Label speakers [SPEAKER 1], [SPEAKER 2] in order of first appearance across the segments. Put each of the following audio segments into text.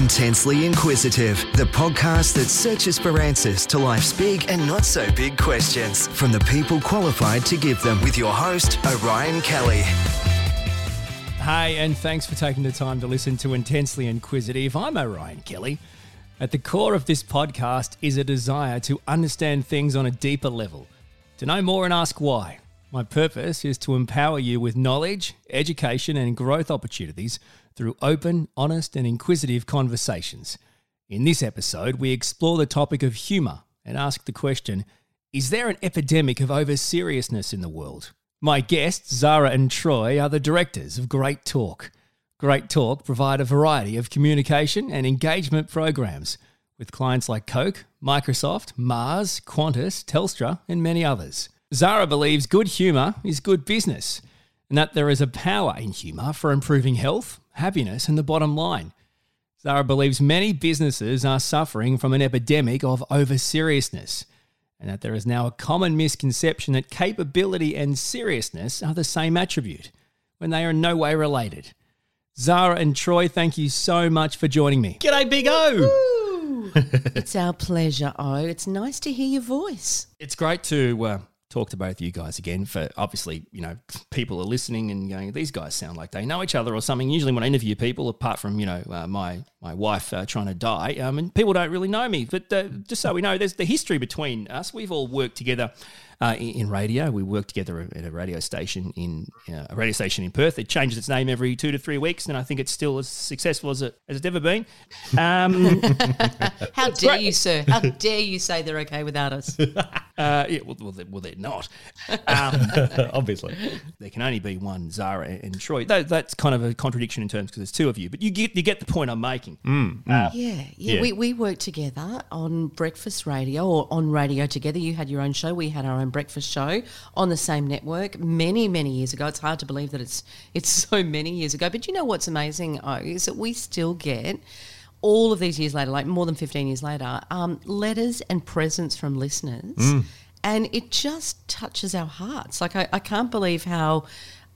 [SPEAKER 1] Intensely Inquisitive, the podcast that searches for answers to life's big and not so big questions from the people qualified to give them with your host, Orion Kelly.
[SPEAKER 2] Hey, and thanks for taking the time to listen to Intensely Inquisitive. I'm Orion Kelly. At the core of this podcast is a desire to understand things on a deeper level, to know more and ask why. My purpose is to empower you with knowledge, education, and growth opportunities through open, honest, and inquisitive conversations. In this episode, we explore the topic of humour and ask the question Is there an epidemic of over seriousness in the world? My guests, Zara and Troy, are the directors of Great Talk. Great Talk provide a variety of communication and engagement programs with clients like Coke, Microsoft, Mars, Qantas, Telstra, and many others. Zara believes good humour is good business and that there is a power in humour for improving health, happiness, and the bottom line. Zara believes many businesses are suffering from an epidemic of over seriousness, and that there is now a common misconception that capability and seriousness are the same attribute, when they are in no way related. Zara and Troy, thank you so much for joining me.
[SPEAKER 3] G'day, Big O.
[SPEAKER 4] it's our pleasure, Oh. It's nice to hear your voice.
[SPEAKER 2] It's great to uh, talk to both of you guys again. For obviously, you know, people are listening and going, these guys sound like they know each other or something. Usually, when I interview people, apart from you know uh, my my wife uh, trying to die, um, and people don't really know me. But uh, just so we know, there's the history between us. We've all worked together uh, in, in, radio. We work together at a radio station in uh, a radio station in Perth. It changes its name every two to three weeks, and I think it's still as successful as it as it's ever been. Um,
[SPEAKER 4] How dare great. you, sir? How dare you say they're okay without us?
[SPEAKER 2] Uh, yeah, well, well, they're, well, they're not.
[SPEAKER 3] Um, Obviously,
[SPEAKER 2] there can only be one Zara and Troy. That, that's kind of a contradiction in terms because there's two of you, but you get you get the point I'm making.
[SPEAKER 3] Mm,
[SPEAKER 4] mm. Uh, yeah, yeah, yeah. We, we worked together on breakfast radio or on radio together. You had your own show. We had our own breakfast show on the same network many, many years ago. It's hard to believe that it's it's so many years ago. But you know what's amazing is that we still get all of these years later, like more than 15 years later, um, letters and presents from listeners. Mm. And it just touches our hearts. Like, I, I can't believe how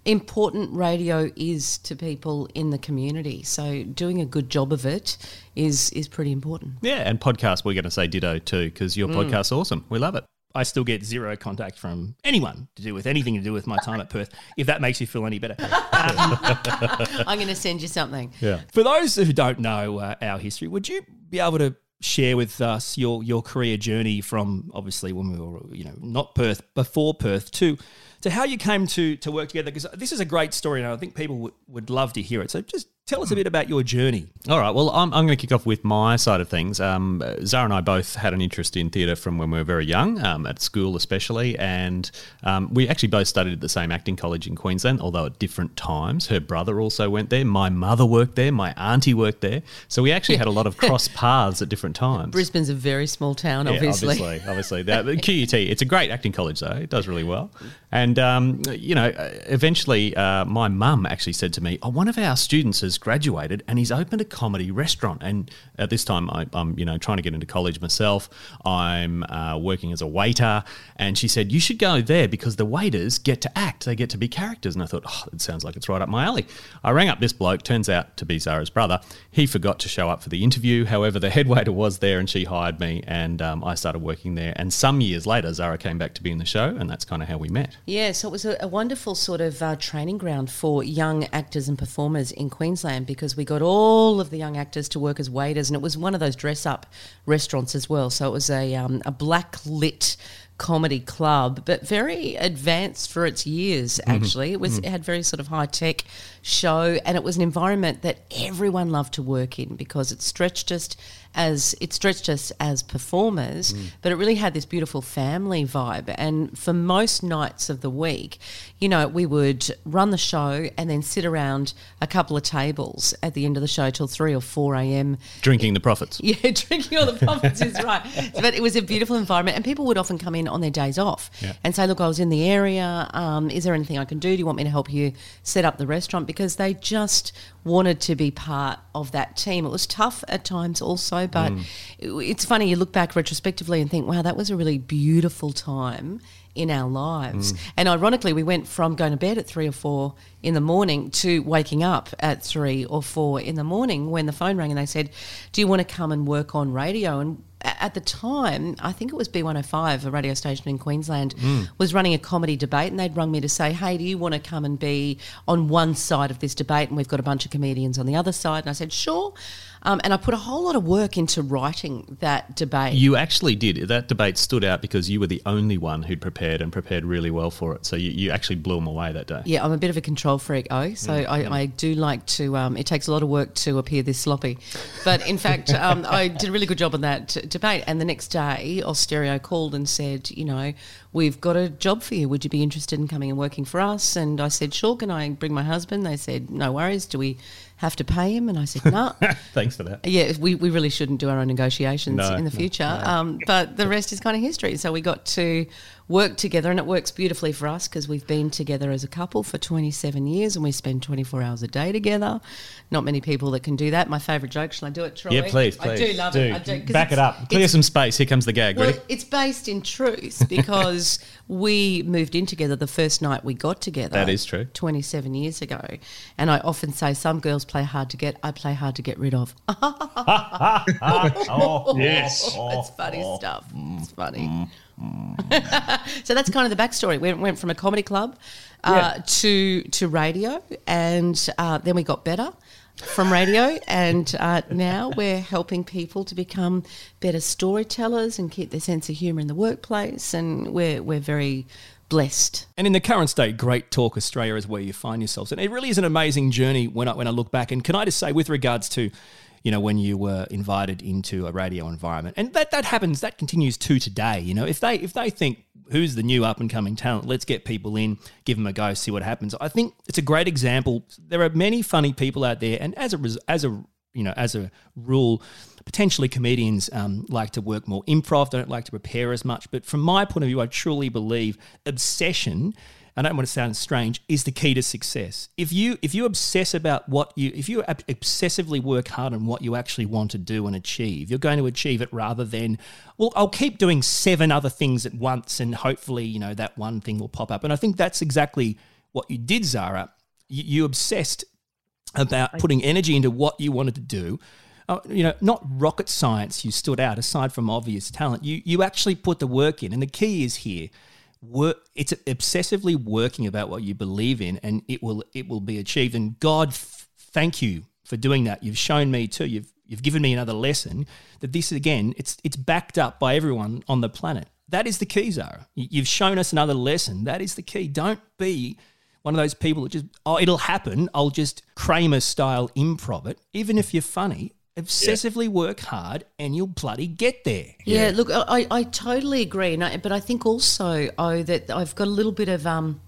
[SPEAKER 4] important radio is to people in the community. So doing a good job of it is is pretty important.
[SPEAKER 3] Yeah, and podcast we're going to say ditto too because your mm. podcast's awesome. We love it.
[SPEAKER 2] I still get zero contact from anyone to do with anything to do with my time at Perth. If that makes you feel any better,
[SPEAKER 4] I'm going to send you something.
[SPEAKER 3] Yeah.
[SPEAKER 2] For those who don't know uh, our history, would you be able to share with us your your career journey from obviously when we were you know not Perth before Perth to to how you came to to work together because this is a great story and I think people would, would love to hear it. So just Tell us a bit about your journey.
[SPEAKER 3] All right. Well, I'm, I'm going to kick off with my side of things. Um, Zara and I both had an interest in theatre from when we were very young, um, at school especially, and um, we actually both studied at the same acting college in Queensland, although at different times. Her brother also went there. My mother worked there. My auntie worked there. So we actually had a lot of cross paths at different times.
[SPEAKER 4] Brisbane's a very small town, obviously.
[SPEAKER 3] Yeah, obviously, obviously. The, QUT, it's a great acting college though. It does really well. And um, you know, eventually, uh, my mum actually said to me, "Oh, one of our students has graduated and he's opened a comedy restaurant." And at this time, I, am you know trying to get into college myself. I'm uh, working as a waiter, and she said, "You should go there because the waiters get to act. They get to be characters." And I thought, "Oh, it sounds like it's right up my alley." I rang up this bloke. Turns out to be Zara's brother. He forgot to show up for the interview. However, the head waiter was there, and she hired me, and um, I started working there. And some years later, Zara came back to be in the show, and that's kind of how we met.
[SPEAKER 4] Yeah, so it was a, a wonderful sort of uh, training ground for young actors and performers in Queensland because we got all of the young actors to work as waiters, and it was one of those dress up restaurants as well. So it was a, um, a black lit comedy club, but very advanced for its years. Mm-hmm. Actually, mm-hmm. it was mm-hmm. it had very sort of high tech show, and it was an environment that everyone loved to work in because it stretched us as it stretched us as performers, mm. but it really had this beautiful family vibe. And for most nights of the week, you know, we would run the show and then sit around a couple of tables at the end of the show till three or four a.m.
[SPEAKER 3] drinking the profits.
[SPEAKER 4] Yeah, drinking all the profits is right. But it was a beautiful environment, and people would often come in on their days off
[SPEAKER 3] Yeah.
[SPEAKER 4] and say, look, I was in the area. Um, is there anything I can do? Do you want me to help you set up the restaurant? Because they just wanted to be part of that team. It was tough at times also, but it- it's funny, you look back retrospectively and think, wow, that was a really beautiful time in our lives. Mm. And ironically, we went from going to bed at three or four in the morning to waking up at three or four in the morning when the phone rang and they said, Do you want to come and work on radio? And at the time, I think it was B105, a radio station in Queensland, mm. was running a comedy debate, and they'd rung me to say, Hey, do you want to come and be on one side of this debate? And we've got a bunch of comedians on the other side. And I said, Sure. Um, and I put a whole lot of work into writing that debate.
[SPEAKER 3] You actually did. That debate stood out because you were the only one who'd prepared and prepared really well for it. So you, you actually blew them away that day.
[SPEAKER 4] Yeah, I'm a bit of a control freak, oh, so I, I do like to. Um, it takes a lot of work to appear this sloppy, but in fact, um, I did a really good job on that t- debate. And the next day, Austereo called and said, you know, we've got a job for you. Would you be interested in coming and working for us? And I said, sure. Can I bring my husband? They said, no worries. Do we have to pay him? And I said, no.
[SPEAKER 3] Thanks for that.
[SPEAKER 4] Yeah, we, we really shouldn't do our own negotiations
[SPEAKER 3] No,
[SPEAKER 4] in the
[SPEAKER 3] no,
[SPEAKER 4] future. Um, but the rest is kind of history. So we got to work together, and it works beautifully for us because we've been together as a couple for 27 years and we spend 24 hours a day together. Not many people that can do that. My favourite joke, shall I do it, Troy?
[SPEAKER 3] Yeah, please, please.
[SPEAKER 4] I do love it. I do,
[SPEAKER 3] Back it up. Clear some space. Here comes the gag.
[SPEAKER 4] well,
[SPEAKER 3] Ready?
[SPEAKER 4] it's based in truth because we moved in together the first night we got together.
[SPEAKER 3] That is true.
[SPEAKER 4] 27 years ago. And I often say some girls play hard to get, I play hard to get rid of.
[SPEAKER 3] oh,
[SPEAKER 5] Yes.
[SPEAKER 4] It's funny stuff. It's funny. Mm. so that's kind of the backstory. We went from a comedy club uh, to to radio, and uh, then we got better from radio, and uh, now we're helping people to become better storytellers and keep their sense of humour in the workplace, and we're we're very blessed.
[SPEAKER 2] And in the current state, Great Talk Australia is where you find yourselves. And it really is an amazing journey when I, when I look back. And can I just say, with regards to, you know, when you were invited into a radio environment, and that, that happens, that continues to today. You know, if they if they think who's the new up and coming talent, let's get people in, give them a go, see what happens. I think it's a great example. There are many funny people out there, and as a as a you know, as a rule, potentially comedians um, like to work more improv. They don't like to prepare as much. But from my point of view, I truly believe obsession. I don't want to sound strange. Is the key to success. If you if you obsess about what you if you obsessively work hard on what you actually want to do and achieve, you're going to achieve it rather than well, I'll keep doing seven other things at once and hopefully you know that one thing will pop up. And I think that's exactly what you did, Zara. You, you obsessed about putting energy into what you wanted to do. Uh, you know, not rocket science. You stood out aside from obvious talent. You you actually put the work in, and the key is here. Work. It's obsessively working about what you believe in, and it will it will be achieved. And God, f- thank you for doing that. You've shown me too. You've you've given me another lesson that this again. It's it's backed up by everyone on the planet. That is the key, Zara. You- You've shown us another lesson. That is the key. Don't be one of those people that just oh it'll happen i'll just kramer style improv it even if you're funny obsessively work hard and you'll bloody get there.
[SPEAKER 4] Yeah, look, I, I totally agree, and I, but I think also oh that I've got a little bit of um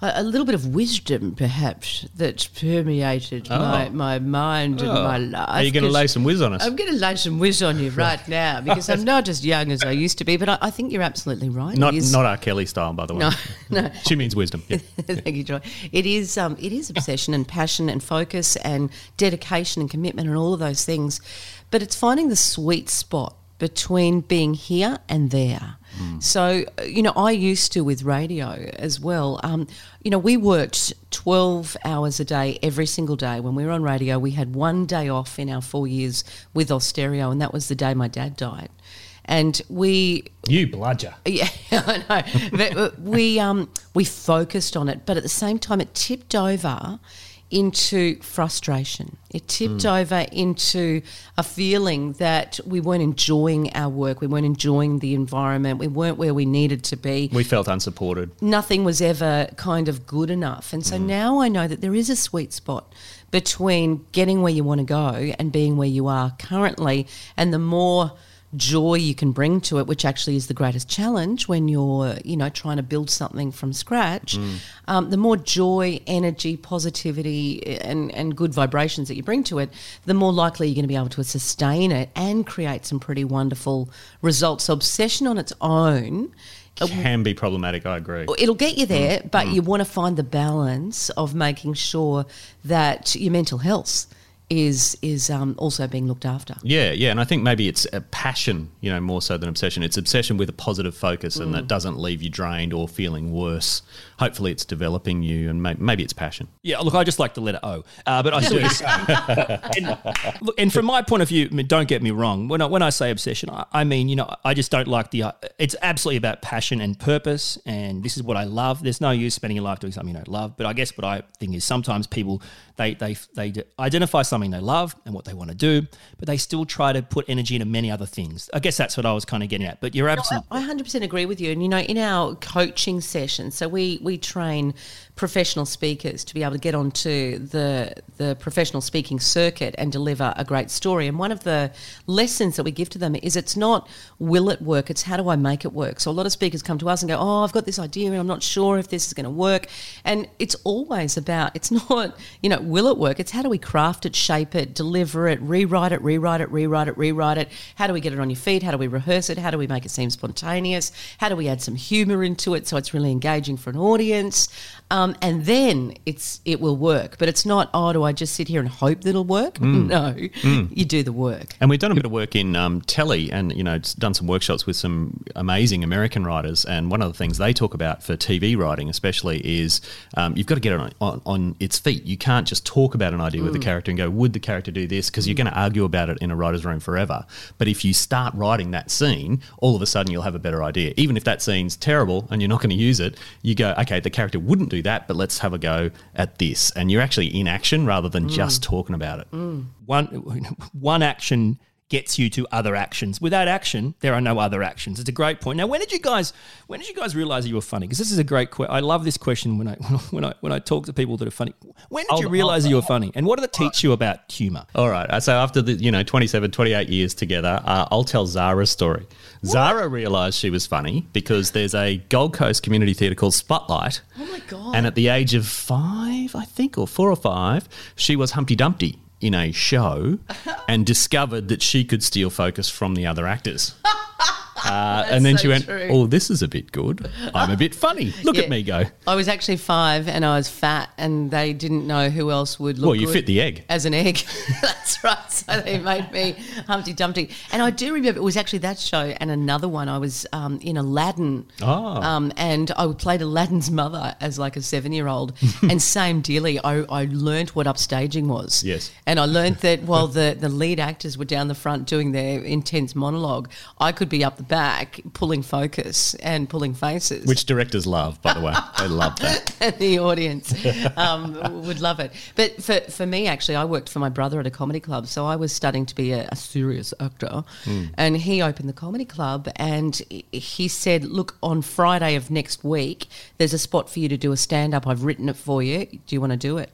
[SPEAKER 4] a, little bit of wisdom perhaps that's permeated my, my mind and my life.
[SPEAKER 3] Oh. Are you going to lay some whiz on us?
[SPEAKER 4] I'm going to lay some whiz on you right now because I'm not as young as I used to be, but I, I think you're absolutely right.
[SPEAKER 3] Not
[SPEAKER 4] is-
[SPEAKER 3] not our Kelly style, by the way.
[SPEAKER 4] No, no.
[SPEAKER 3] She means wisdom. Yeah.
[SPEAKER 4] Thank you, Troy. It is um, it is obsession and passion and focus and dedication and commitment and all of those things, but it's finding the sweet spot between being here and there. So uh, you know, I used to with radio as well. Um, you know, we worked twelve hours a day every single day when we were on radio. We had one day off in our four years with Austereo, and that was the day my dad died. And we
[SPEAKER 3] You bludger.
[SPEAKER 4] yeah, I know. But uh, we um, we focused on it, but at the same time, it tipped over into frustration. It tipped mm. over into a feeling that we weren't enjoying our work, we weren't enjoying the environment, we weren't where we needed to be.
[SPEAKER 3] We felt unsupported.
[SPEAKER 4] Nothing was ever kind of good enough. And so mm. now I know that there is a sweet spot between getting where you want to go and being where you are currently. And the more joy you can bring to it, which actually is the greatest challenge when you're, you know, trying to build something from scratch,
[SPEAKER 3] Mm.
[SPEAKER 4] um, the more joy, energy, positivity, and, and good vibrations that you bring to it, the more likely you're going to be able to sustain it and create some pretty wonderful results. So, obsession on its own
[SPEAKER 3] Can be problematic. I agree.
[SPEAKER 4] it'll get you there,
[SPEAKER 3] Mm.
[SPEAKER 4] but you want to find the balance of making sure that your mental health is is um, also being looked after.
[SPEAKER 3] Yeah, yeah, and I think maybe it's a passion, you know, more so than obsession. It's obsession with a positive focus, and
[SPEAKER 4] Mm.
[SPEAKER 3] that doesn't leave you drained or feeling worse. Hopefully, it's developing you, and may- maybe it's passion.
[SPEAKER 2] Yeah, look, I just like the letter O, uh, but I see what you're saying. and, look, and from my point of view, I mean, don't get me wrong. When I, when I say obsession, I, I mean, you know, I just don't like the. Uh, it's absolutely about passion and purpose, and this is what I love. There's no use spending your life doing something you don't love. But I guess what I think is sometimes people they they they d- identify something they love and what they want to do, but they still try to put energy into many other things. I guess that's what I was kind of getting at. But you're absolutely.
[SPEAKER 4] I 100% agree with you. And, you know, in our coaching sessions, so we, we train professional speakers to be able to get onto the, the professional speaking circuit and deliver a great story. And one of the lessons that we give to them is it's not will it work, it's how do I make it work. So a lot of speakers come to us and go, oh, I've got this idea and I'm not sure if this is going to work. And it's always about, it's not, you know, will it work? It's how do we craft it, shape it, deliver it, rewrite it, rewrite it, rewrite it, rewrite it. How do we get it on your feet? How do we rehearse it? How do we make it seem spontaneous? How do we add some humor into it so it's really engaging for an audience? Um, and then it's it will work. But it's not, oh, do I just sit here and hope that it'll work? No, you do the work.
[SPEAKER 3] And we've done a bit of work in um, telly, and you know, done some workshops with some amazing American writers. And one of the things they talk about for TV writing, especially, is um, you've got to get it on, on, on its feet. You can't just talk about an idea with the character and go, "Would the character do this?" Because you're going to argue about it in a writer's room forever. But if you start writing that scene, all of a sudden you'll have a better idea. Even if that scene's terrible and you're not going to use it, you go, "Okay, the character wouldn't do that, but let's have a go at this." And you're actually in action rather than just mm. talking about it.
[SPEAKER 2] one one action gets you to other actions. Without action, there are no other actions. It's a great point. Now, when did you guys when did you guys realize that you were funny? Because this is a great question. I love this question when I when I when I talk to people that are funny. When did
[SPEAKER 3] Hold
[SPEAKER 2] you realize
[SPEAKER 3] hold
[SPEAKER 2] that you were funny? And what did it teach you about humor?
[SPEAKER 3] All right. uh, So after the you know 27, 28 years together, uh, I'll tell Zara's story. Zara realised she was funny because there's a Gold Coast community theatre called Spotlight.
[SPEAKER 4] Oh my God.
[SPEAKER 3] And at the age of five, I think, or four or five, she was Humpty Dumpty in a show and discovered that she could steal focus from the other actors. Uh, and then
[SPEAKER 4] so
[SPEAKER 3] she went,
[SPEAKER 4] true.
[SPEAKER 3] "Oh, this is a bit good. I'm a bit funny. Look
[SPEAKER 4] Yeah.
[SPEAKER 3] at me go."
[SPEAKER 4] I was actually five and I was fat, and they didn't know who else would look
[SPEAKER 3] Well, you fit the egg.
[SPEAKER 4] as an egg. That's right. So they made me Humpty Dumpty. And I do remember it was actually that show and another one. I was um, in Aladdin.
[SPEAKER 3] Oh.
[SPEAKER 4] Um, and I played Aladdin's mother as like a seven year old. and same dearly, I, I learned what upstaging was.
[SPEAKER 3] Yes.
[SPEAKER 4] And I learned that while the, the lead actors were down the front doing their intense monologue, I could be up the back pulling focus and pulling faces
[SPEAKER 3] Which directors love, by the way. They love that.
[SPEAKER 4] and the audience um, would love it. But for, for me, actually, I worked for my brother at a comedy club, so I was studying to be a, a serious actor. And he opened the comedy club, and he- he said, "Look, on Friday of next week, there's a spot for you to do a stand up. I've written it for you. Do you want to do it?"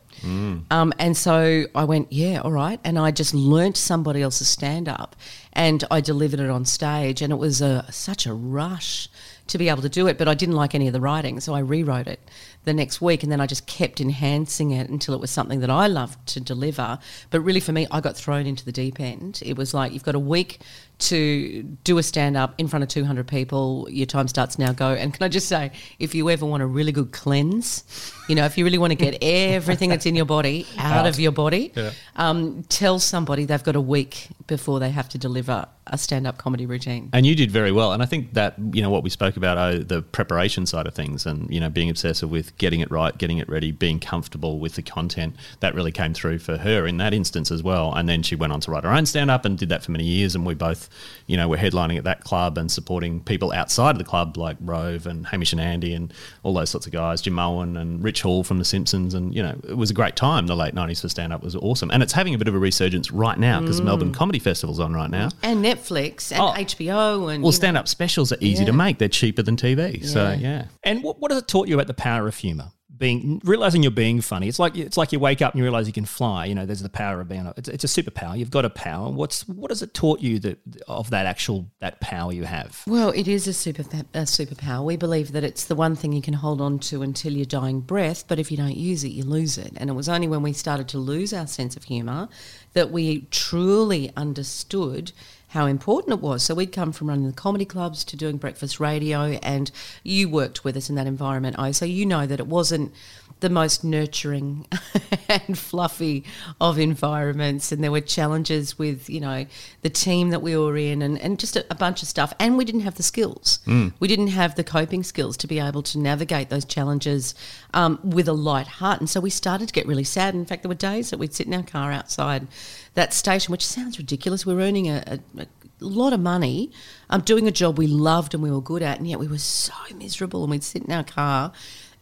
[SPEAKER 4] Um, and so I went, yeah, all right. And I just learnt somebody else's stand up and I delivered it on stage. And it was a, such a rush to be able to do it, but I didn't like any of the writing. So I rewrote it the next week. And then I just kept enhancing it until it was something that I loved to deliver. But really, for me, I got thrown into the deep end. It was like, you've got a week to do a stand up in front of 200 people. Your time starts now, go. And can I just say, if you ever want a really good cleanse, you know, if you really want to get everything that's in your body out, of your body, um, tell somebody they've got a week before they have to deliver a stand up comedy routine.
[SPEAKER 3] And you did very well. And I think that, you know, what we spoke about, oh, the preparation side of things and, you know, being obsessive with getting it right, getting it ready, being comfortable with the content, that really came through for her in that instance as well. And then she went on to write her own stand up and did that for many years. And we both, you know, were headlining at that club and supporting people outside of the club like Rove and Hamish and Andy and all those sorts of guys, Jimeoin and Rich Hall from The Simpsons. And, you know, it was a great time. The late 90s for stand up was awesome. And it's having a bit of a resurgence right now because mm. Melbourne Comedy Festival's on right now.
[SPEAKER 4] And Netflix and
[SPEAKER 3] Oh.
[SPEAKER 4] HBO and
[SPEAKER 3] Well, stand up specials are easy to make. They're cheaper than TV. So,
[SPEAKER 4] Yeah.
[SPEAKER 3] yeah.
[SPEAKER 2] And what, what has it taught you about the power of humor? being realizing you're being funny. It's like it's like you wake up and you realize you can fly. You know, there's the power of being. It's, it's a superpower. You've got a power. What's what has it taught you that of that actual that power you have?
[SPEAKER 4] Well, it is a super a superpower. We believe that it's the one thing you can hold on to until your dying breath. But if you don't use it, you lose it. And it was only when we started to lose our sense of humour that we truly understood how important it was. So we'd come from running the comedy clubs to doing breakfast radio, and you worked with us in that environment. I so you know that it wasn't the most nurturing and fluffy of environments, and there were challenges with you know the team that we were in, and, and just a, a bunch of stuff. And we didn't have the skills. Mm. We didn't have the coping skills to be able to navigate those challenges um, with a light heart. And so we started to get really sad. In fact, there were days that we'd sit in our car outside that station, which sounds ridiculous. We were earning a, a, a lot of money, um, doing a job we loved and we were good at, and yet we were so miserable. And we'd sit in our car,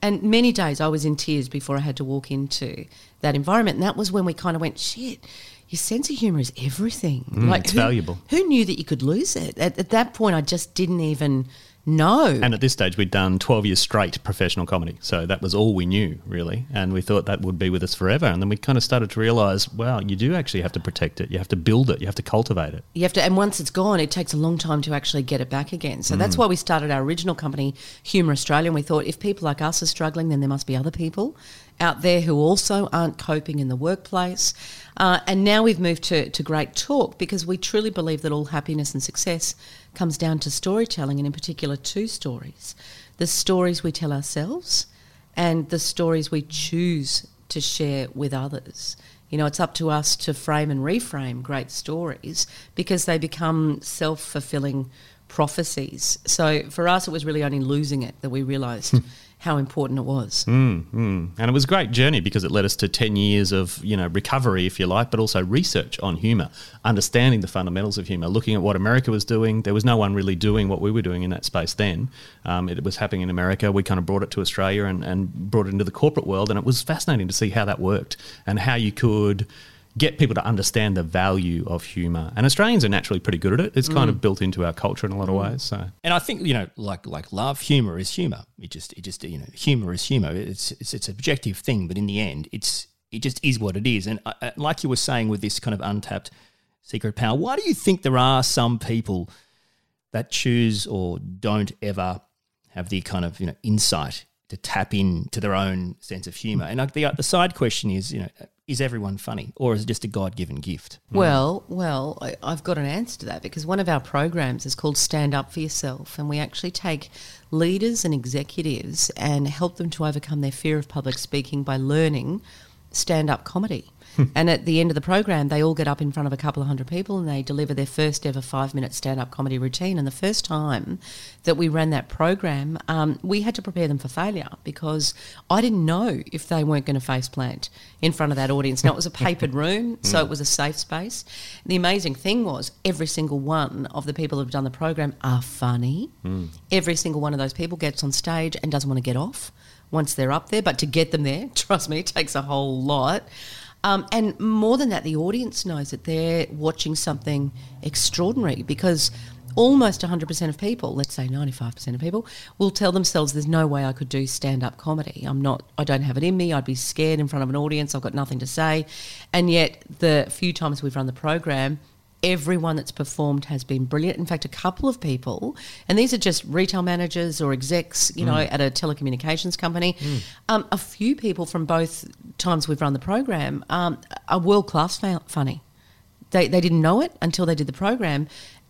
[SPEAKER 4] and many days I was in tears before I had to walk into that environment. And that was when we kind of went, shit. Your sense of humour is everything.
[SPEAKER 3] Mm, like it's
[SPEAKER 4] who,
[SPEAKER 3] valuable.
[SPEAKER 4] Who knew that you could lose it? At, at that point, I just didn't even no.
[SPEAKER 3] And at this stage, we'd done 12 years straight professional comedy. So that was all we knew, really. And we thought that would be with us forever. And then we kind of started to realize, wow, you do actually have to protect it. You have to build it. You have to cultivate it.
[SPEAKER 4] You have to, and once it's gone, it takes a long time to actually get it back again. So mm. that's why we started our original company, Humour Australia. And we thought if people like us are struggling, then there must be other people out there who also aren't coping in the workplace. Uh, and now we've moved to, to Great Talk because we truly believe that all happiness and success comes down to storytelling, and in particular, two stories the stories we tell ourselves and the stories we choose to share with others. You know, it's up to us to frame and reframe great stories because they become self fulfilling prophecies. So for us, it was really only losing it that we realised hmm. How important it was.
[SPEAKER 3] Mm, mm. And it was a great journey because it led us to 10 years of, you know, recovery, if you like, but also research on humour, understanding the fundamentals of humour, looking at what America was doing. There was no one really doing what we were doing in that space then. Um, it was happening in America. We kind of brought it to Australia and, and brought it into the corporate world. And it was fascinating to see how that worked and how you could – get people to understand the value of humour. And Australians are naturally pretty good at it. It's kind mm. of built into our culture in a lot of mm. ways. So,
[SPEAKER 2] and I think you know, like like love, humour is humour. It just it just you know, humour is humour. It's it's it's an objective thing, but in the end, it's it just is what it is. And uh, uh, like you were saying with this kind of untapped secret power, why do you think there are some people that choose or don't ever have the kind of you know insight to tap into their own sense of humor. And like the the side question is, you know, is everyone funny, or is it just a God given gift? Hmm.
[SPEAKER 4] Well, well, I, I've got an answer to that because one of our programs is called Stand Up for Yourself, and we actually take leaders and executives and help them to overcome their fear of public speaking by learning stand up comedy. and at the end of the program, they all get up in front of a couple of hundred people and they deliver their first ever five minute stand up comedy routine. And the first time that we ran that program, um, we had to prepare them for failure because I didn't know if they weren't going to face plant in front of that audience. Now, it was a papered room, so it was a safe space. The amazing thing was, every single one of the people who've done the program are funny. Mm. Every single one of those people gets on stage and doesn't want to get off once they're up there. But to get them there, trust me, it takes a whole lot. Um, and more than that, the audience knows that they're watching something extraordinary because almost 100% of people, let's say 95% of people, will tell themselves there's no way I could do stand up comedy. I'm not, I don't have it in me. I'd be scared in front of an audience. I've got nothing to say. And yet, the few times we've run the program, everyone that's performed has been brilliant. In fact, a couple of people, and these are just retail managers or execs, you mm. know, at a telecommunications company. Mm. Um, a few people from both times we've run the program um, are world class funny. They, they didn't know it until they did the program,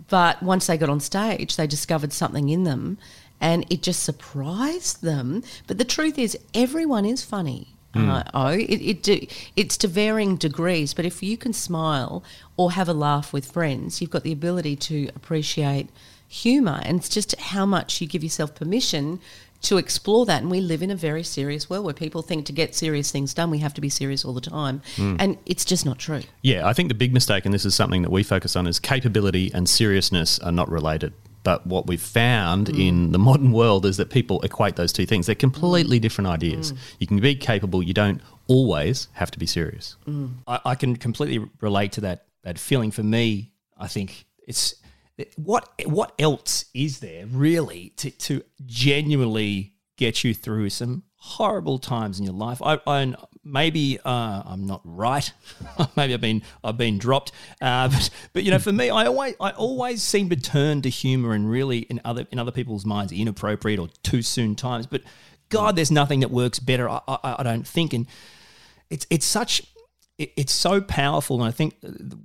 [SPEAKER 4] but once they got on stage, they discovered something in them and it just surprised them. But the truth is, everyone is funny. Mm. Uh, oh, it, it, it's to varying degrees, but if you can smile or have a laugh with friends, you've got the ability to appreciate humour. And it's just how much you give yourself permission to explore that. And we live in a very serious world where people think to get serious things done, we have to be serious all the time. Mm. And it's just not true.
[SPEAKER 3] Yeah, I think the big mistake, and this is something that we focus on, is capability and seriousness are not related. But what we've found mm. in the modern world is that people equate those two things. They're completely mm. different ideas. Mm. You can be capable, you don't always have to be serious.
[SPEAKER 2] Mm. I, I, can completely relate to that that feeling. For me, I think it's what what else is there really to, to genuinely get you through some horrible times in your life. I, I maybe uh, I'm not right. maybe I've been I've been dropped. Uh, but, but you know, for me, I always I always seem to turn to humor and really in other in other people's minds inappropriate or too soon times. But God, there's nothing that works better. I, I, I don't think, and it's it's such it, it's so powerful. And I think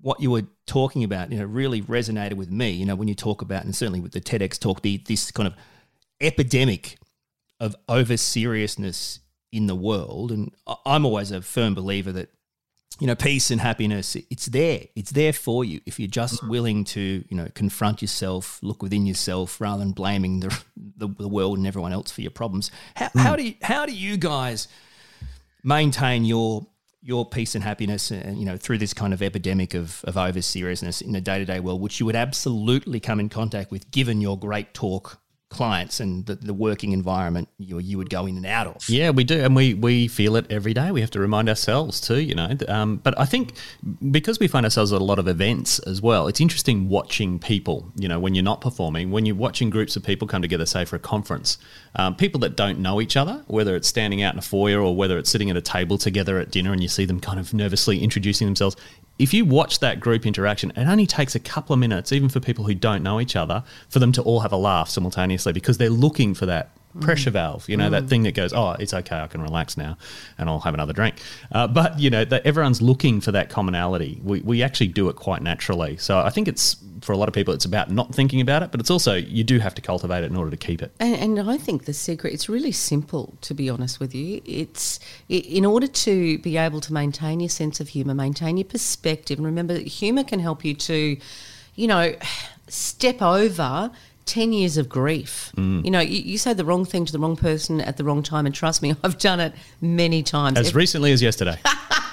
[SPEAKER 2] what you were talking about, you know, really resonated with me. You know, when you talk about and certainly with the TEDx talk, the this kind of epidemic of over seriousness in the world. And I'm always a firm believer that, you know, peace and happiness, it's there. It's there for you if you're just mm-hmm. willing to, you know, confront yourself, look within yourself rather than blaming the, the, the world and everyone else for your problems. How, mm. how, do you, how do you guys maintain your your peace and happiness, and uh, you know, through this kind of epidemic of, of over seriousness in the day to day world, which you would absolutely come in contact with, given your great talk clients and the, the working environment you, you would go in and out of.
[SPEAKER 3] Yeah, we do. And we, we feel it every day. We have to remind ourselves too, you know. Um, but I think because we find ourselves at a lot of events as well, it's interesting watching people, you know, when you're not performing, when you're watching groups of people come together, say for a conference, um, people that don't know each other, whether it's standing out in a foyer or whether it's sitting at a table together at dinner and you see them kind of nervously introducing themselves, if you watch that group interaction, it only takes a couple of minutes, even for people who don't know each other, for them to all have a laugh simultaneously because they're looking for that pressure valve, you know, mm. that thing that goes, oh, it's okay, I can relax now and I'll have another drink. Uh, but, you know, that everyone's looking for that commonality. We, we actually do it quite naturally. So I think it's, for a lot of people, it's about not thinking about it, but it's also, you do have to cultivate it in order to keep it.
[SPEAKER 4] And, and I think the secret, it's really simple, to be honest with you. It's in order to be able to maintain your sense of humour, maintain your perspective, and remember, humour can help you to, you know, step over 10 years of grief. Mm. You know, you, you, say the wrong thing to the wrong person at the wrong time, and trust me, I've done it many times.
[SPEAKER 3] As every, recently as yesterday.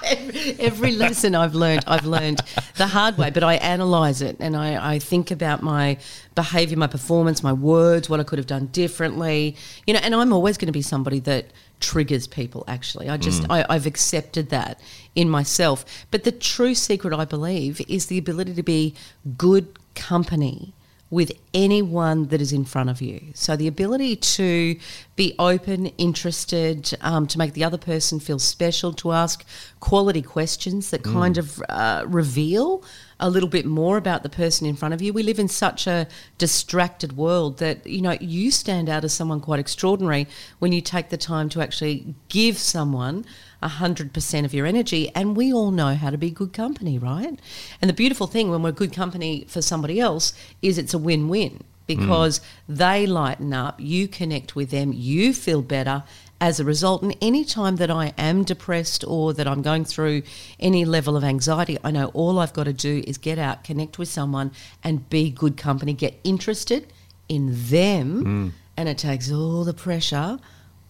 [SPEAKER 4] every, every, lesson I've learned, I've learned the hard way, but I analyse it and I, I think about my behaviour, my performance, my words, what I could have done differently. You know, and I'm always going to be somebody that triggers people actually i just mm. I, i've accepted that in myself but the true secret i believe is the ability to be good company with anyone that is in front of you. So the ability to be open, interested, um, to make the other person feel special, to ask quality questions that mm. kind of uh, reveal a little bit more about the person in front of you. We live in such a distracted world that, you know, you stand out as someone quite extraordinary when you take the time to actually give someone 100% of your energy. And we all know how to be good company, right? And the beautiful thing when we're good company for somebody else is it's a win win because mm. they lighten up, you connect with them, you feel better as a result. And any time that I am depressed or that I'm going through any level of anxiety, I know all I've got to do is get out, connect with someone, and be good company, get interested in them, mm. and it takes all the pressure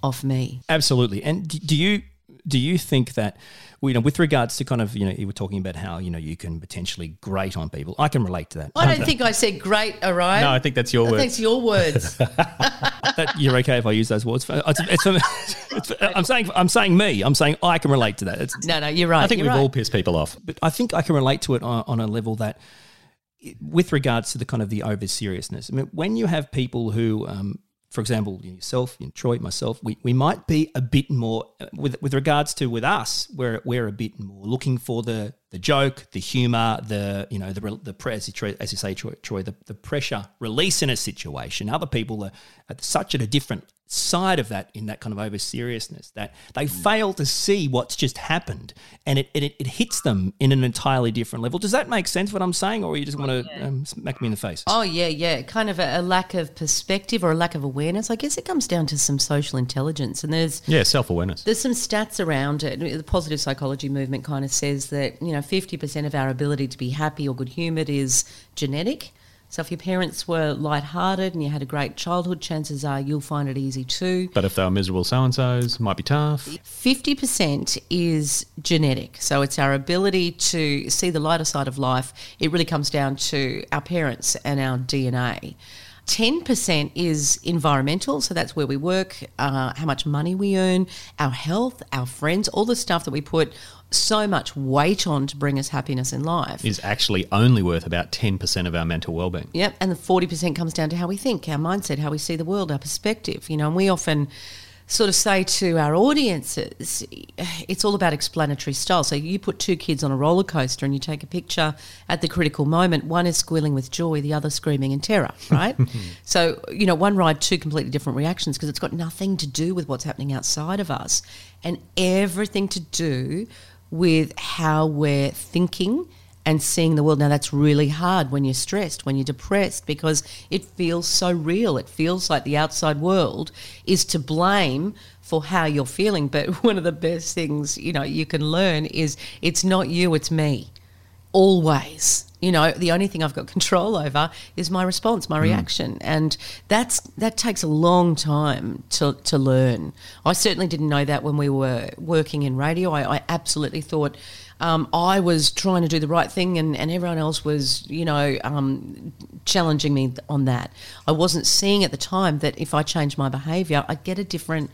[SPEAKER 4] off me.
[SPEAKER 2] Absolutely. And do you do you think that you know with regards to kind of you know you were talking about how you know you can potentially grate on people. I can relate to that.
[SPEAKER 4] I don't think i said great orion
[SPEAKER 3] no i think that's your words.
[SPEAKER 4] that's your words.
[SPEAKER 2] That, you're okay if i use those words? It's, it's, it's i'm saying i'm saying me. I'm saying i can relate to that. It's,
[SPEAKER 4] no no you're right
[SPEAKER 3] i think
[SPEAKER 4] we've
[SPEAKER 3] right. all pissed people off.
[SPEAKER 2] But i think i can relate to it on, on a level that with regards to the kind of the over seriousness i mean when you have people who um, for example, yourself, Troy, myself, we, we might be a bit more with with regards to with us, we're we're a bit more looking for the the joke, the humor, the you know the the as you, as you say, Troy, Troy the, the pressure release in a situation. Other people are at such at a different side of that in that kind of over seriousness that they fail to see what's just happened and it, it, it hits them in an entirely different level. Does that make sense what I'm saying or you just want to yeah. um, smack me in the face?
[SPEAKER 4] Oh, yeah, yeah. Kind of a, a, lack of perspective or a lack of awareness. I guess it comes down to some social intelligence and there's...
[SPEAKER 3] Yeah, self-awareness.
[SPEAKER 4] There's some stats around it. The positive psychology movement kind of says that, you know, 50% of our ability to be happy or good-humoured is genetic. So if your parents were light-hearted and you had a great childhood, chances are you'll find it easy too.
[SPEAKER 3] But if they were miserable so-and-sos, might be tough.
[SPEAKER 4] 50% is genetic. So it's our ability to see the lighter side of life. It really comes down to our parents and our DNA. 10% is environmental, so that's where we work, uh, how much money we earn, our health, our friends, all the stuff that we put so much weight on to bring us happiness in life.
[SPEAKER 3] Is actually only worth about 10% of our mental well-being.
[SPEAKER 4] Yep, and the 40% comes down to how we think, our mindset, how we see the world, our perspective, you know, and we often sort of say to our audiences, it's all about explanatory style. So you put two kids on a roller coaster and you take a picture at the critical moment. One is squealing with joy, the other screaming in terror, right? so, you know, one ride, two completely different reactions because it's got nothing to do with what's happening outside of us and everything to do with how we're thinking and seeing the world. Now, that's really hard when you're stressed, when you're depressed, because it feels so real. It feels like the outside world is to blame for how you're feeling. But one of the best things, you know, you can learn is it's not you, it's me. Always. You know, the only thing I've got control over is my response, my mm. reaction. And that's that takes a long time to, to learn. I certainly didn't know that when we were working in radio. I, I absolutely thought um, I was trying to do the right thing, and, and everyone else was, you know, um, challenging me on that. I wasn't seeing at the time that if I changed my behaviour, I'd get a different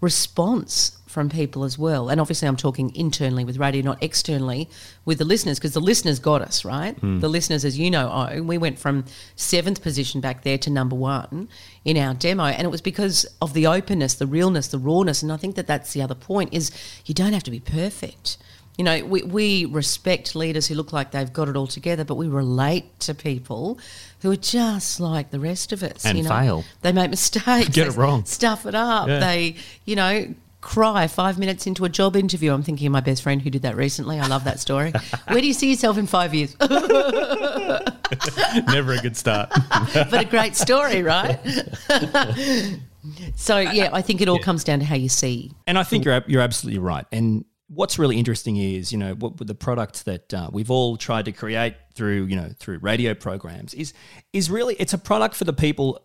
[SPEAKER 4] response from people as well. And obviously, I'm talking internally with radio, not externally with the listeners, because the listeners got us, right? Mm. The listeners, as you know, oh, we went from seventh position back there to number one in our demo. And it was because of the openness, the realness, the rawness. And I think that that's the other point is you don't have to be perfect you know, we, we respect leaders who look like they've got it all together, but we relate to people who are just like the rest of us.
[SPEAKER 3] And
[SPEAKER 4] you know,
[SPEAKER 3] fail.
[SPEAKER 4] They make mistakes.
[SPEAKER 3] Get it wrong.
[SPEAKER 4] Stuff it up. Yeah. They, you know, cry five minutes into a job interview. I'm thinking of my best friend who did that recently. I love that story. Where do you see yourself in five years?
[SPEAKER 3] Never a good start.
[SPEAKER 4] but a great story, right? so yeah, I think it all yeah. comes down to how you see.
[SPEAKER 2] And I think you're you're absolutely right. And what's really interesting is you know what the product that uh, we've all tried to create through you know through radio programs is is really it's a product for the people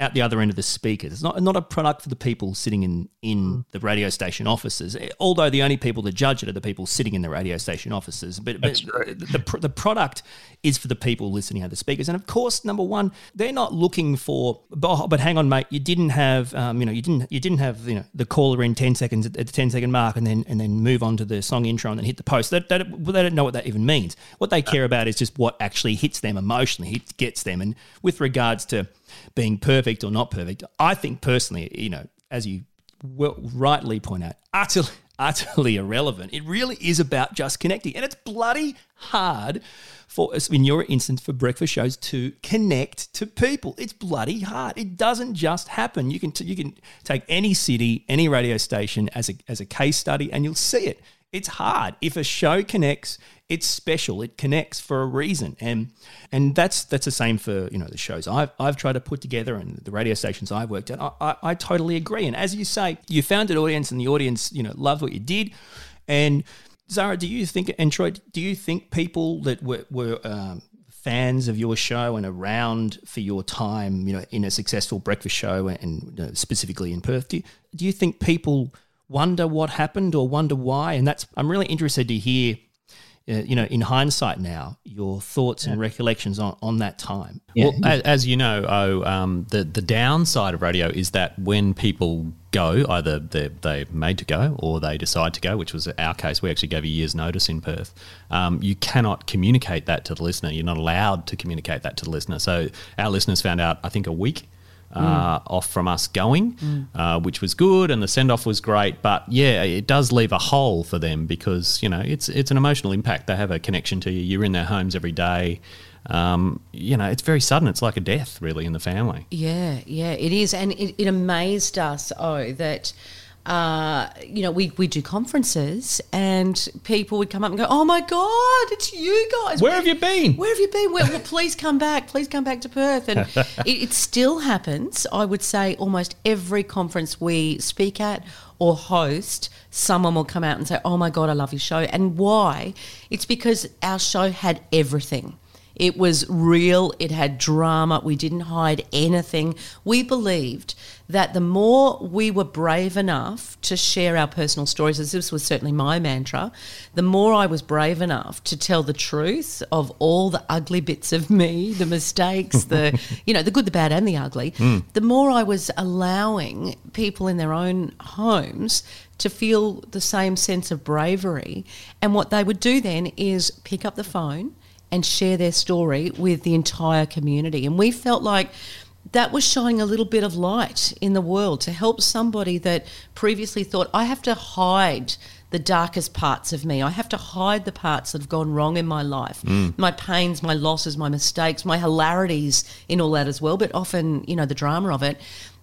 [SPEAKER 2] out the other end of the speakers. It's not not a product for the people sitting in in mm. the radio station offices. Although the only people that judge it are the people sitting in the radio station offices. But, but the, the the product is for the people listening at the speakers. And of course, number one, they're not looking for. But, but hang on, mate, you didn't have um, you know you didn't you didn't have you know the caller in ten seconds at the 10 second mark, and then and then move on to the song intro and then hit the post. They, they, they don't know what that even means. What they care about is just what actually hits them emotionally, it gets them. And with regards to being perfect or not perfect. I think personally, you know, as you well, rightly point out, utterly, utterly irrelevant. It really is about just connecting. And it's bloody hard for us, in your instance, for breakfast shows to connect to people. It's bloody hard. It doesn't just happen. You can, t- you can take any city, any radio station as a, as a case study, and you'll see it. It's hard. If a show connects, it's special. It connects for a reason, and and that's that's the same for you know the shows I've I've tried to put together and the radio stations I've worked at. I, I, I totally agree. And as you say, you found an audience, and the audience you know loved what you did. And Zara, do you think and Troy, do you think people that were were um, fans of your show and around for your time, you know, in a successful breakfast show and you know, specifically in Perth, do you, do you think people wonder what happened or wonder why? And that's I'm really interested to hear. Uh, you know, in hindsight now, your thoughts and recollections on, on that time.
[SPEAKER 3] Yeah. Well, as, as, you know, oh, um, the the downside of radio is that when people go, either they're, they're made to go or they decide to go, which was our case. We actually gave a year's notice in Perth. Um, you cannot communicate that to the listener. You're not allowed to communicate that to the listener. So our listeners found out, I think, a week uh, mm. off from us going, mm. uh, which was good, and the send off was great. But yeah, it does leave a hole for them because you know it's it's an emotional impact. They have a connection to you. You're in their homes every day. Um, you know, it's very sudden. It's like a death, really, in the family.
[SPEAKER 4] Yeah, yeah, it is, and it, it amazed us. Oh, that uh, you know, we, we do conferences and people would come up and go, Oh my God, it's you guys.
[SPEAKER 3] Where, Where have you been?
[SPEAKER 4] Where have you been? Well, well please come back. Please come back to Perth. And it, it still happens. I would say almost every conference we speak at or host, someone will come out and say, Oh my God, I love your show. And why? It's because our show had everything. It was real, it had drama, we didn't hide anything. We believed that the more we were brave enough to share our personal stories, as this was certainly my mantra, the more I was brave enough to tell the truth of all the ugly bits of me, the mistakes, the you know, the good, the bad, and the ugly, mm. the more I was allowing people in their own homes to feel the same sense of bravery. And what they would do then is pick up the phone and share their story with the entire community. And we felt like that was shining a little bit of light in the world to help somebody that previously thought, I have to hide the darkest parts of me. I have to hide the parts that have gone wrong in my life,
[SPEAKER 3] Mm.
[SPEAKER 4] my pains, my losses, my mistakes, my hilarities in all that as well, but often, you know, the drama of it.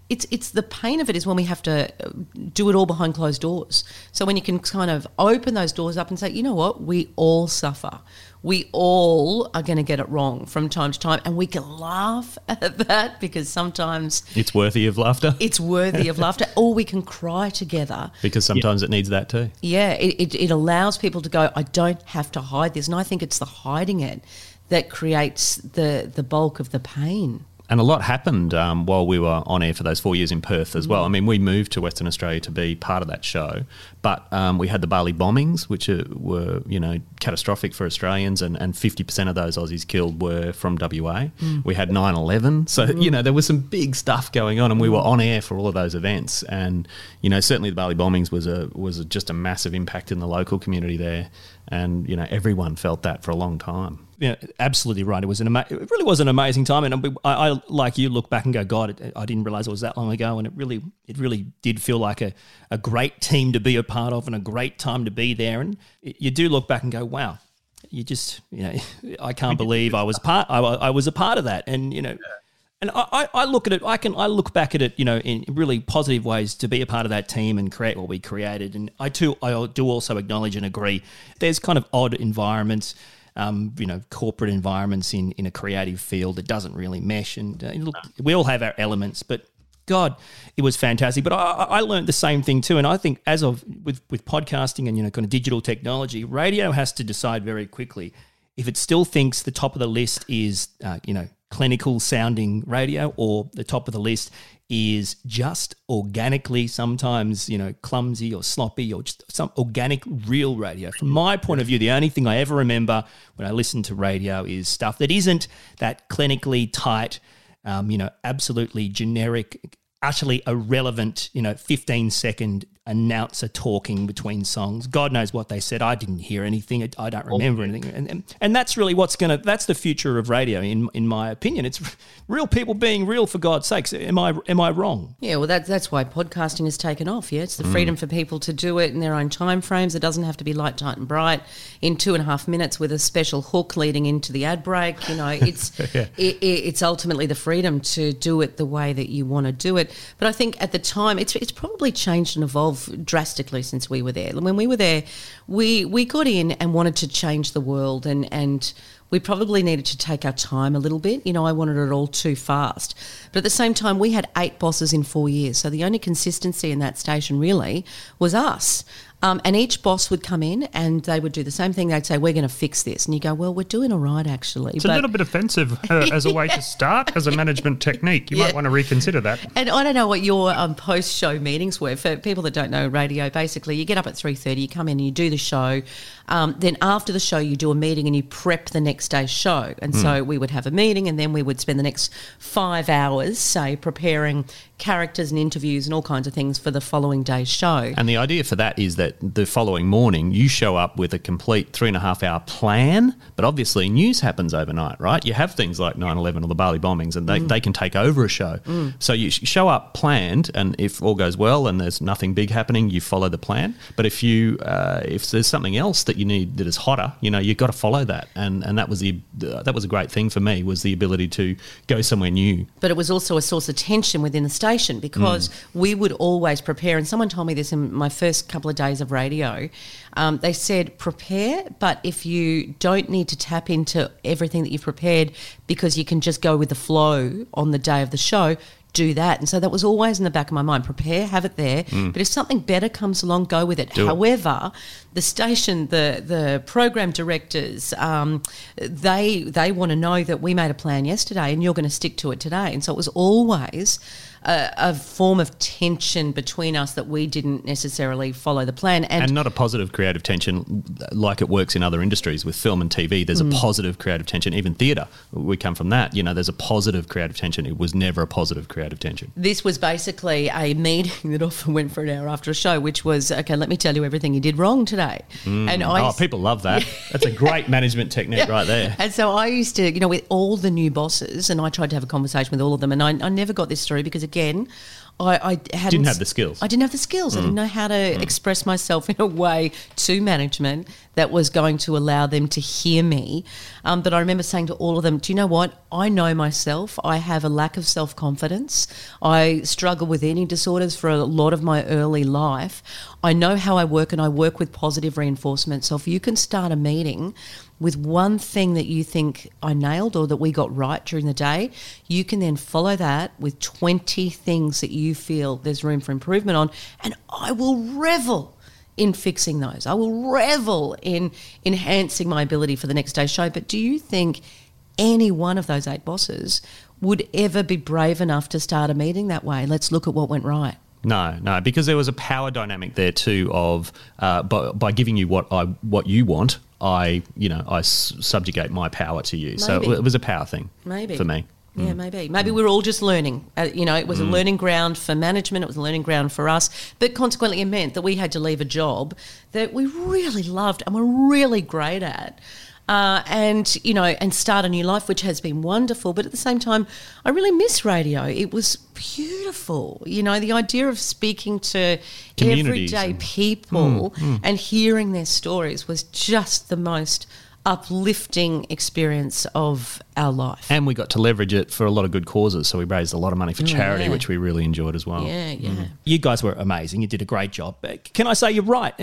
[SPEAKER 4] It's, it's the pain of it is when we have to uh, do it all behind closed doors. So when you can kind of open those doors up and say, you know what, we all suffer. We all are going to get it wrong from time to time, and we can laugh at that because sometimes
[SPEAKER 3] It's worthy of laughter
[SPEAKER 4] it's worthy of laughter, or we can cry together
[SPEAKER 3] because sometimes it needs that too.
[SPEAKER 4] yeah, it, it, it allows people to go, I don't have to hide this. And I think it's the hiding it that creates the, the bulk of the pain.
[SPEAKER 3] And a lot happened um, while we were on air for those four years in Perth as well. I mean, we moved to Western Australia to be part of that show, but um, we had the Bali bombings, which are, were, you know, catastrophic for Australians, and, and 50% of those Aussies killed were from WA. We had 9 11. So, you know, there was some big stuff going on, and we were on air for all of those events. And, you know, certainly the Bali bombings was, a, was a, just a massive impact in the local community there. And, you know, everyone felt that for a long time.
[SPEAKER 2] Yeah, absolutely right. It was an ama- it really was an amazing time, and I, I like you look back and go, God, it, I didn't realize it was that long ago, and it really it really did feel like a, a great team to be a part of and a great time to be there. And you do look back and go, wow, you just you know, I can't believe I was part I, I was a part of that, and you know. And I, I- I look at it. I can. I look back at it. You know, in really positive ways to be a part of that team and create what we created. And I too, I do also acknowledge and agree. There's kind of odd environments, um, you know, corporate environments in in a creative field that doesn't really mesh. And uh, look, we all have our elements, but God, it was fantastic. But I, I learned the same thing too. And I think as of with with podcasting and you know kind of digital technology, radio has to decide very quickly if it still thinks the top of the list is uh, you know clinical sounding radio or the top of the list is just organically sometimes you know clumsy or sloppy or just some organic real radio. From my point of view the only thing i ever remember when i listen to radio is stuff that isn't that clinically tight um, you know absolutely generic utterly irrelevant you know 15 second announcer talking between songs. God knows what they said. I didn't hear anything. I don't oh. remember anything. And, and, and that's really what's going to that's the future of radio in in my opinion. It's real people being real for god's sakes. Am i am i wrong?
[SPEAKER 4] Yeah, well, that's that's why podcasting has taken off. Yeah, it's the freedom mm. for people to do it in their own time frames. It doesn't have to be light, tight, and bright. In two and a half minutes with a special hook leading into the ad break. You know, it's it, it, it's ultimately the freedom to do it the way that you want to do it. But I think at the time, it's it's probably changed and evolved drastically since we were there. When we were there, we we got in and wanted to change the world and and we probably needed to take our time a little bit. You know, I wanted it all too fast. But at the same time, we had eight bosses in four years. So the only consistency in that station really was us. Um, and each boss would come in and they would do the same thing. They'd say, We're going to fix this. And you go, Well, we're doing all right, actually.
[SPEAKER 5] It's a little bit offensive uh, as a way to start as a management technique. You
[SPEAKER 4] Yeah.
[SPEAKER 5] might want to reconsider that.
[SPEAKER 4] And I don't know what your um, post-show meetings were. For people that don't know radio, basically, you get up at three thirty, you come in and you do the show. Um, then after the show, you do a meeting and you prep the next day's show. And so we would have a meeting, and then we would spend the next five hours, say, preparing characters and interviews and all kinds of things for the following day's show.
[SPEAKER 3] And the idea for that is that the following morning you show up with a complete three and a half hour plan, but obviously news happens overnight, right? You have things like 9 11 or the Bali bombings, and they, they can take over a show. So you show up planned, and if all goes well and there's nothing big happening, you follow the plan. But if you uh, if there's something else that you need that is hotter, you know, you've got to follow that. And and that was the uh, that was a great thing for me was the ability to go somewhere new.
[SPEAKER 4] but it was also a source of tension within the station because we would always prepare. And someone told me this in my first couple of days of radio. Um, they said prepare, but if you don't need to tap into everything that you've prepared because you can just go with the flow on the day of the show. Do that, and so that was always in the back of my mind. Prepare, have it there. But if something better comes along, go with it.
[SPEAKER 3] Do it.
[SPEAKER 4] However, the station, the the program directors, um, they they want to know that we made a plan yesterday and you're going to stick to it today. And so it was always a, a form of tension between us that we didn't necessarily follow the plan. And,
[SPEAKER 3] and not a positive creative tension like it works in other industries with film and TV. There's
[SPEAKER 4] Mm.
[SPEAKER 3] a positive creative tension. Even theatre, we come from that. You know, there's a positive creative tension. It was never a positive creative tension.
[SPEAKER 4] this was basically a meeting that often went for an hour after a show, which was okay. Let me tell you everything you did wrong today. And I
[SPEAKER 3] Oh, people love that. That's a great management technique right there.
[SPEAKER 4] And so I used to, you know, with all the new bosses, and I tried to have a conversation with all of them, and I, I never got this through because, again, I, I hadn't
[SPEAKER 3] Didn't have the skills.
[SPEAKER 4] I didn't have the skills. I hmm. didn't know how to hmm. express myself in a way to management that was going to allow them to hear me. Um, but I remember saying to all of them, "Do you know what? I know myself. I have a lack of self confidence. I struggle with eating disorders for a lot of my early life. I know how I work, and I work with positive reinforcement. So if you can start a meeting." with one thing that you think I nailed or that we got right during the day, you can then follow that with 20 things that you feel there's room for improvement on. And I will revel in fixing those. I will revel in enhancing my ability for the next day's show. But do you think any one of those eight bosses would ever be brave enough to start a meeting that way? Let's look at what went right.
[SPEAKER 3] No, no, because there was a power dynamic there too. Of uh, by, by giving you what I what you want, I you know I s- subjugate my power to you. So it was a power thing,
[SPEAKER 4] Maybe.
[SPEAKER 3] for me.
[SPEAKER 4] Yeah, maybe. Maybe we're all just learning. Uh, you know, it was a learning ground for management, it was a learning ground for us. But consequently, it meant that we had to leave a job that we really loved and were really great at. Uh, and you know, and start a new life, which has been wonderful. But at the same time, I really miss radio. It was beautiful. You know, the idea of speaking to everyday people and hearing their stories was just the most uplifting experience of our life.
[SPEAKER 3] And we got to leverage it for a lot of good causes. So we raised a lot of money for mm, charity,
[SPEAKER 4] yeah.
[SPEAKER 3] which we really enjoyed as well.
[SPEAKER 4] Yeah, yeah. Mm.
[SPEAKER 2] You guys were amazing. You did a great job. But Can I say you're right?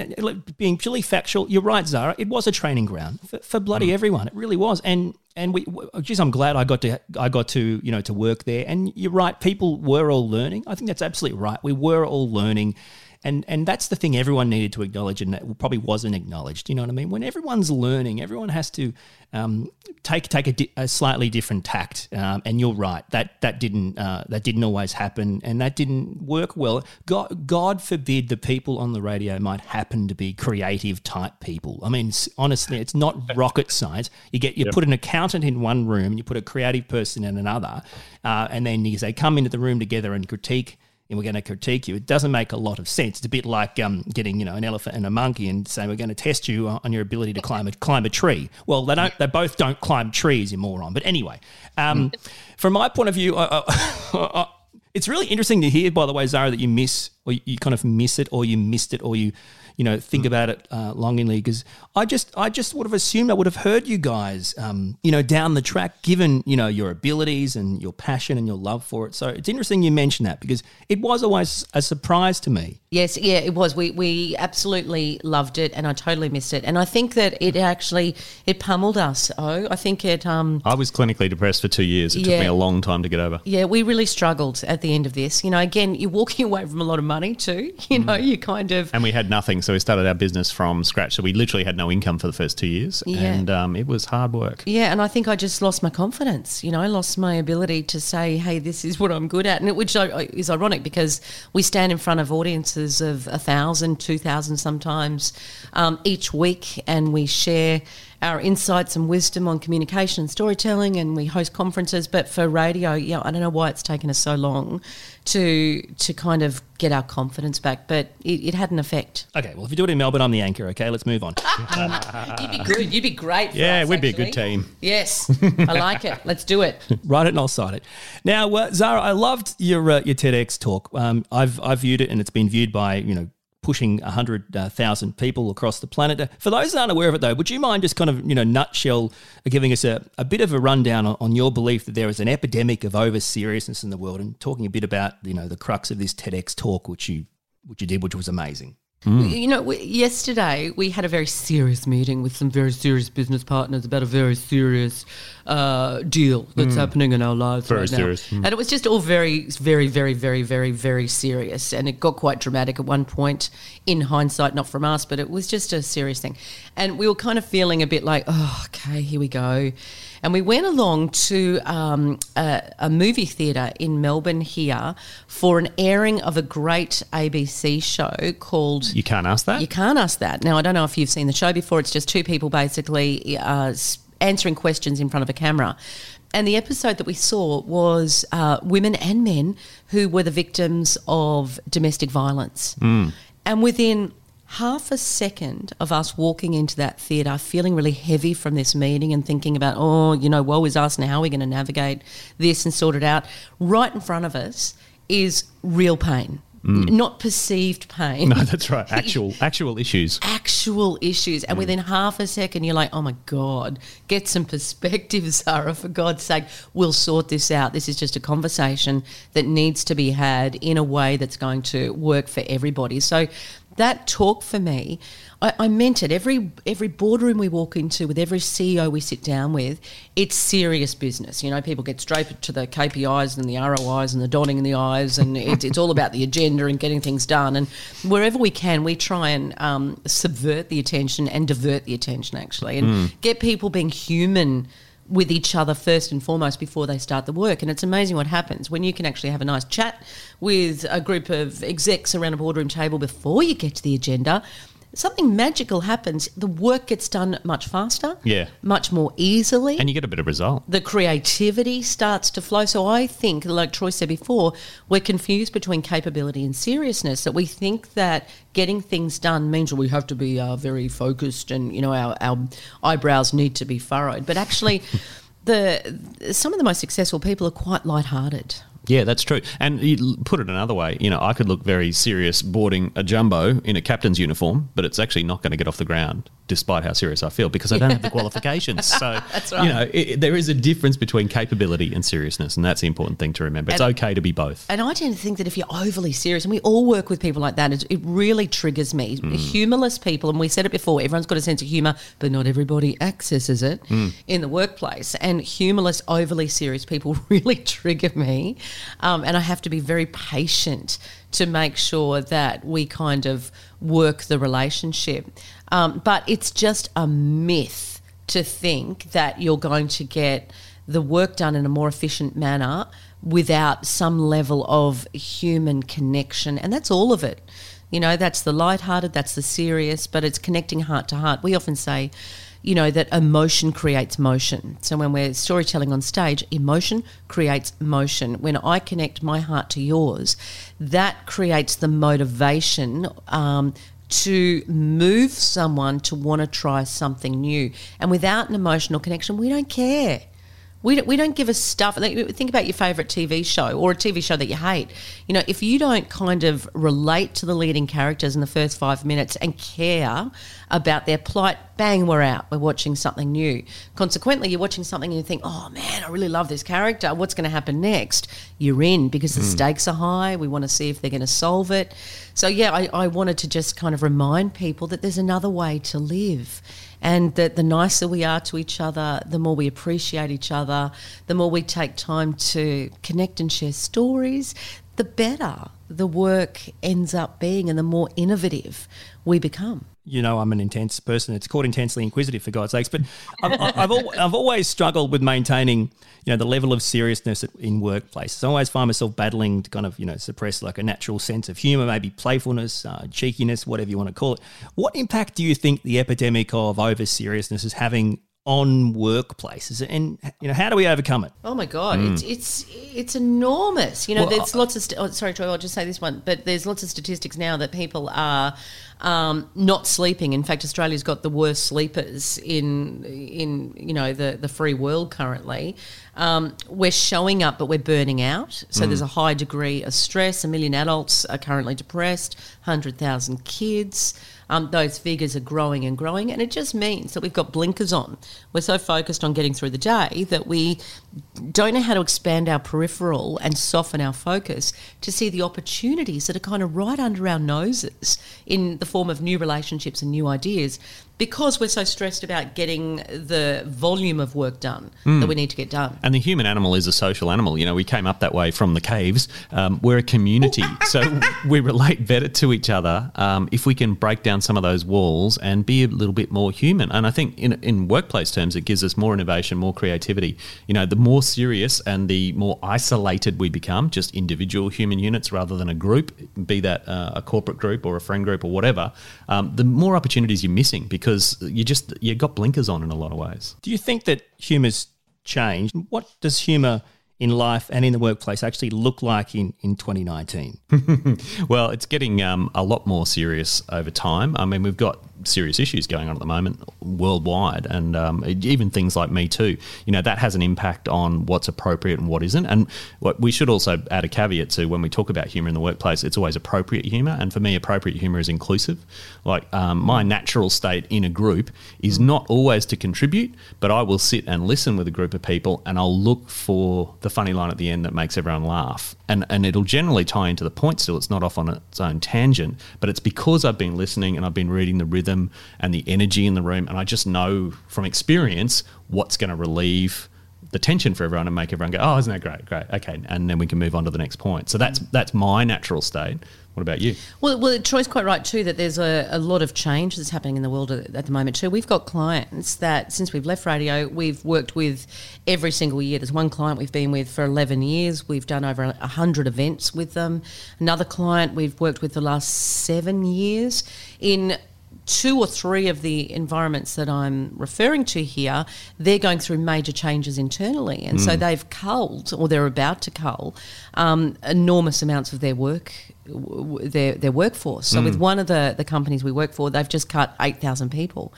[SPEAKER 2] Being purely factual, you're right, Zara. It was a training ground for, for bloody mm. everyone. It really was. And and we, oh, geez, I'm glad I got to I got to you know to work there. And you're right. People were all learning. I think that's absolutely right. We were all learning. And, and that's the thing everyone needed to acknowledge, and that probably wasn't acknowledged. You know what I mean? When everyone's learning, everyone has to um, take take a, di- a slightly different tact. Um, and you're right that that didn't uh, that didn't always happen, and that didn't work well. God, God forbid the people on the radio might happen to be creative type people. I mean, honestly, it's not rocket science. You get you put an accountant in one room, and you put a creative person in another, uh, and then you say come into the room together and critique and we're going to critique you. It doesn't make a lot of sense. It's a bit like um, getting you know an elephant and a monkey and saying we're going to test you on your ability to climb a climb a tree. Well, they don't. They both don't climb trees, you moron. But anyway, um, from my point of view, I, I, I, it's really interesting to hear. By the way, Zara, that you miss or you, you kind of miss it, or you missed it, or you you know think about it uh, longingly because I just I just would have assumed I would have heard you guys um, you know down the track given you know your abilities and your passion and your love for it so it's interesting you mention that because it was always a surprise to me
[SPEAKER 4] Yes, yeah, it was. We we absolutely loved it, and I totally missed it. And I think that it actually it pummeled us. Oh, I think it. Um,
[SPEAKER 3] I was clinically depressed for two years. It took me a long time to get over.
[SPEAKER 4] yeah, we really struggled at the end of this. You know, again, you're walking away from a lot of money too. You know, you kind of
[SPEAKER 3] And we had nothing, so we started our business from scratch. So we literally had no income for the first two years,
[SPEAKER 4] Yeah.
[SPEAKER 3] and um, it was hard work.
[SPEAKER 4] Yeah, and I think I just lost my confidence. You know, I lost my ability to say, "Hey, this is what I'm good at," and it, which is ironic because we stand in front of audiences of a thousand, two thousand sometimes um, each week, and we share our insights and wisdom on communication and storytelling, and we host conferences. But for radio, yeah, I don't know why it's taken us so long to to kind of get our confidence back, but it, it had an effect.
[SPEAKER 2] okay well if you do it in Melbourne I'm the anchor okay let's move on
[SPEAKER 4] You'd be good. You'd be great.
[SPEAKER 3] Yeah,
[SPEAKER 4] us,
[SPEAKER 3] we'd be a good team.
[SPEAKER 4] Yes, I like it. Let's do it.
[SPEAKER 2] Write it and I'll cite it. Now, uh, Zara, I loved your uh, your TEDx talk. Um, I've I've viewed it and it's been viewed by you know pushing hundred uh, people across the planet. Uh, For those that aren't aware of it, though, would you mind just kind of you know nutshell uh, giving us a, a bit of a rundown on, on your belief that there is an epidemic of over seriousness in the world and talking a bit about you know the crux of this TEDx talk, which you which you did, which was amazing.
[SPEAKER 4] You know, we, yesterday we had a very serious meeting with some very serious business partners about a very serious uh, deal that's happening in our lives
[SPEAKER 3] Very
[SPEAKER 4] right now.
[SPEAKER 3] serious. Mm.
[SPEAKER 4] And it was just all very, very, very, very, very, very serious. And it got quite dramatic at one point in hindsight, not from us, but it was just a serious thing. And we were kind of feeling a bit like, oh, okay, here we go. And we went along to um, a, a movie theatre in Melbourne here for an airing of a great ABC show called
[SPEAKER 3] You can't ask that.
[SPEAKER 4] you can't ask that. Now, I don't know if you've seen the show before. It's just two people basically uh, answering questions in front of a camera. And the episode that we saw was uh, women and men who were the victims of domestic violence. And within half a second of us walking into that theatre, feeling really heavy from this meeting and thinking about, oh, you know, woe is us, and how are we going to navigate this and sort it out? Right in front of us is real pain, N- not perceived pain
[SPEAKER 3] no, that's right. Actual actual issues.
[SPEAKER 4] actual issues.
[SPEAKER 3] Mm.
[SPEAKER 4] And within half a second, you're like, oh my God, get some perspective, Zara, for God's sake. We'll sort this out. This is just a conversation that needs to be had in a way that's going to work for everybody. So that talk for me, I, I meant it. Every every boardroom we walk into, with every CEO we sit down with, it's serious business. You know, people get straight to the KPIs and the ROIs and the dotting in the I's, and it, it's all about the agenda and getting things done. And wherever we can, we try and um, subvert the attention and divert the attention, actually, and get people being human with each other first and foremost before they start the work. And it's amazing what happens when you can actually have a nice chat with a group of execs around a boardroom table before you get to the agenda. Something magical happens. The work gets done much faster,
[SPEAKER 3] Yeah.
[SPEAKER 4] much more easily
[SPEAKER 3] And you get a better result.
[SPEAKER 4] the creativity starts to flow. So I think, like Troy said before, we're confused between capability and seriousness. That we think that getting things done means we have to be uh, very focused and you know our, our eyebrows need to be furrowed. But actually, the some of the most successful people are quite lighthearted.
[SPEAKER 3] Yeah, that's true. And you put it another way, you know, I could look very serious boarding a jumbo in a captain's uniform, but it's actually not going to get off the ground, despite how serious I feel, because I don't have the qualifications. So, that's right. you know, it, there is a difference between capability and seriousness, and that's the important thing to remember. It's
[SPEAKER 4] And-
[SPEAKER 3] okay to be both.
[SPEAKER 4] And I tend to think that if you're overly serious, and we all work with people like that, it, it really triggers me. Mm. Humorless people, and we said it before, everyone's got a sense of humour, but not everybody accesses it mm. in the workplace. And humorless, overly serious people really trigger me. Um, and I have to be very patient to make sure that we kind of work the relationship. Um, but it's just a myth to think that you're going to get the work done in a more efficient manner without some level of human connection. And that's all of it. You know, that's the light-hearted, that's the serious, but it's connecting heart to heart. We often say, you know, that emotion creates motion. So when we're storytelling on stage, emotion creates motion. When I connect my heart to yours, that creates the motivation um, to move someone to want to try something new. And without an emotional connection, we don't care. We don't, we don't give a stuff. Like, think about your favourite TV show or a TV show that you hate. You know, if you don't kind of relate to the leading characters in the first five minutes and care about their plight, bang, we're out. We're watching something new. Consequently, you're watching something and you think, oh man, I really love this character. What's going to happen next? You're in because the hmm. stakes are high. We want to see if they're going to solve it. So, yeah, I, I wanted to just kind of remind people that there's another way to live and that the nicer we are to each other, the more we appreciate each other, the more we take time to connect and share stories, the better the work ends up being and the more innovative we become.
[SPEAKER 2] You know I'm an intense person. It's called intensely inquisitive for God's sakes. But I've, I've, I've always struggled with maintaining, you know, the level of seriousness in workplaces. I always find myself battling to kind of, you know, suppress like a natural sense of humour, maybe playfulness, uh, cheekiness, whatever you want to call it. What impact do you think the epidemic of over seriousness is having on workplaces, and you know, how do we overcome it?
[SPEAKER 4] Oh my god, it's it's it's enormous. You know,
[SPEAKER 2] Well,
[SPEAKER 4] there's lots of. St- oh, sorry, Troy, I'll just say this one. But there's lots of statistics now that people are um, not sleeping. In fact, Australia's got the worst sleepers in in you know the the free world currently. Um, we're showing up, but we're burning out. So there's a high degree of stress. A million adults are currently depressed. Hundred thousand kids. Um, those figures are growing and growing, and it just means that we've got blinkers on. We're so focused on getting through the day that we don't know how to expand our peripheral and soften our focus to see the opportunities that are kind of right under our noses in the form of new relationships and new ideas. Because we're so stressed about getting the volume of work done that we need to get done.
[SPEAKER 3] And the human animal is a social animal. You know, we came up that way from the caves. Um, we're a community, so we relate better to each other um, if we can break down some of those walls and be a little bit more human. And I think in, in workplace terms, it gives us more innovation, more creativity. You know, the more serious and the more isolated we become, just individual human units rather than a group, be that uh, a corporate group or a friend group or whatever, um, the more opportunities you're missing because you just you got blinkers on in a lot of ways.
[SPEAKER 2] Do you think that humour's changed? What does humour in life and in the workplace actually look like in, in 2019?
[SPEAKER 3] Well, it's getting um, a lot more serious over time. I mean, we've got serious issues going on at the moment worldwide, and um, even things like Me Too. You know, that has an impact on what's appropriate and what isn't. And what we should also add a caveat to when we talk about humour in the workplace, it's always appropriate humour. And for me, appropriate humour is inclusive. Like um, my natural state in a group is not always to contribute, but I will sit and listen with a group of people, and I'll look for the funny line at the end that makes everyone laugh. And and it'll generally tie into the point still. It's not off on its own tangent, but it's because I've been listening and I've been reading the rhythm and the energy in the room, and I just know from experience what's going to relieve the tension for everyone and make everyone go, "Oh, isn't that great? Great, okay," and then we can move on to the next point. So that's that's my natural state. What about you?
[SPEAKER 4] Well, well, Troy's quite right too that there's a, a lot of change that's happening in the world at, the moment too. We've got clients that since we've left radio, we've worked with every single year. There's one client we've been with for 11 years. We've done over 100 events with them. Another client we've worked with the last seven years. In two or three of the environments that I'm referring to here, they're going through major changes internally. And so they've culled, or they're about to cull, um, enormous amounts of their work. w- Their, their workforce. So, with one of the, the companies we work for, they've just cut 8,000 people.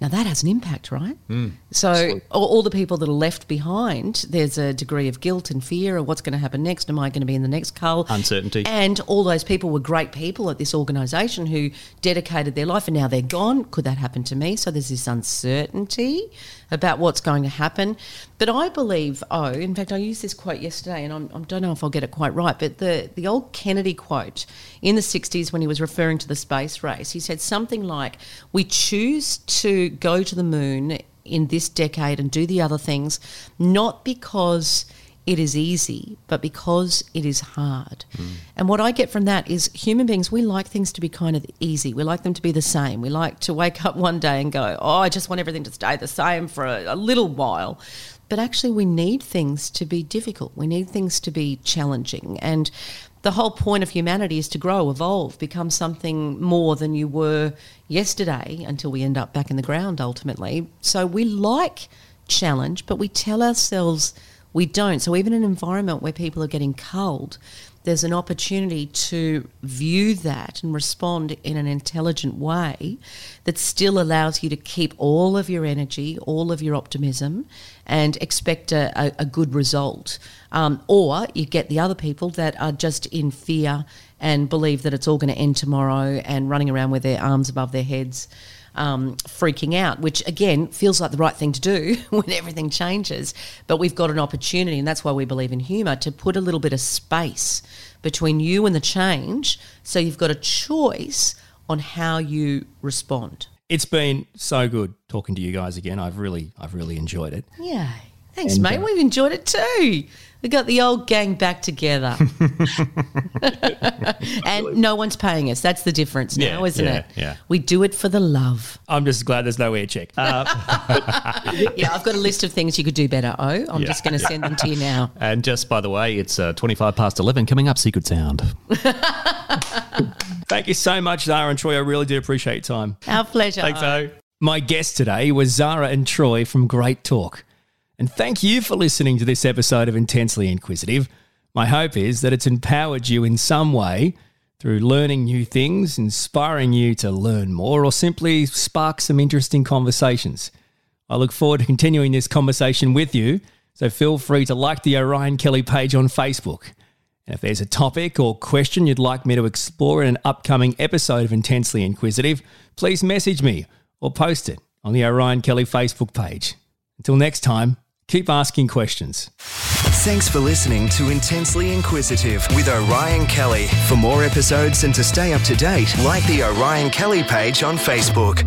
[SPEAKER 4] Now, that has an impact, right? Hmm. So, all, all the people that are left behind, there's a degree of guilt and fear of what's going to happen next. Am I going to be in the next cull?
[SPEAKER 3] Uncertainty.
[SPEAKER 4] And all those people were great people at this organisation who dedicated their life and now they're gone. Could that happen to me? So there's this uncertainty about what's going to happen. But I believe, oh, in fact, I used this quote yesterday and I'm, I don't know if I'll get it quite right, but the, the old Kennedy quote in the 60s when he was referring to the space race, he said something like, We choose to go to the moon in this decade and do the other things, not because it is easy, but because it is hard. Hmm. And what I get from that is human beings, we like things to be kind of easy. We like them to be the same. We like to wake up one day and go, oh, I just want everything to stay the same for a, a little while. But actually, we need things to be difficult. We need things to be challenging. And the whole point of humanity is to grow, evolve, become something more than you were yesterday until we end up back in the ground ultimately. So we like challenge, but we tell ourselves we don't. So even in an environment where people are getting culled, there's an opportunity to view that and respond in an intelligent way that still allows you to keep all of your energy, all of your optimism, and expect a, a, a good result. Um, or you get the other people that are just in fear and believe that it's all going to end tomorrow and running around with their arms above their heads um, freaking out, which again feels like the right thing to do when everything changes. But we've got an opportunity, and that's why we believe in humour, to put a little bit of space between you and the change so you've got a choice on how you respond.
[SPEAKER 2] It's been so good talking to you guys again. I've really, I've really enjoyed it.
[SPEAKER 4] Yeah. Thanks,
[SPEAKER 2] And,
[SPEAKER 4] mate.
[SPEAKER 2] uh,
[SPEAKER 4] We've enjoyed it too. We got the old gang back together. and no one's paying us. That's the difference now,
[SPEAKER 3] Yeah,
[SPEAKER 4] isn't
[SPEAKER 3] yeah,
[SPEAKER 4] it?
[SPEAKER 3] yeah.
[SPEAKER 4] We do it for the love.
[SPEAKER 2] I'm just glad there's no air check.
[SPEAKER 3] Uh,
[SPEAKER 4] Yeah, I've got a list of things you could do better. Oh, I'm
[SPEAKER 3] Yeah.
[SPEAKER 4] just going to send them to you now.
[SPEAKER 3] And just by the way, it's uh, 25 past 11 coming up, Secret Sound.
[SPEAKER 2] Thank you so much, Zara and Troy. I really do appreciate your time.
[SPEAKER 4] Our pleasure.
[SPEAKER 3] Thanks, O.
[SPEAKER 2] My guest today was Zara and Troy from Great Talk. And thank you for listening to this episode of Intensely Inquisitive. My hope is that it's empowered you in some way through learning new things, inspiring you to learn more, or simply spark some interesting conversations. I look forward to continuing this conversation with you, so feel free to like the Orion Kelly page on Facebook. And if there's a topic or question you'd like me to explore in an upcoming episode of Intensely Inquisitive, please message me or post it on the Orion Kelly Facebook page. Until next time, keep asking questions.
[SPEAKER 1] Thanks for listening to Intensely Inquisitive with Orion Kelly. For more episodes and to stay up to date, like the Orion Kelly page on Facebook.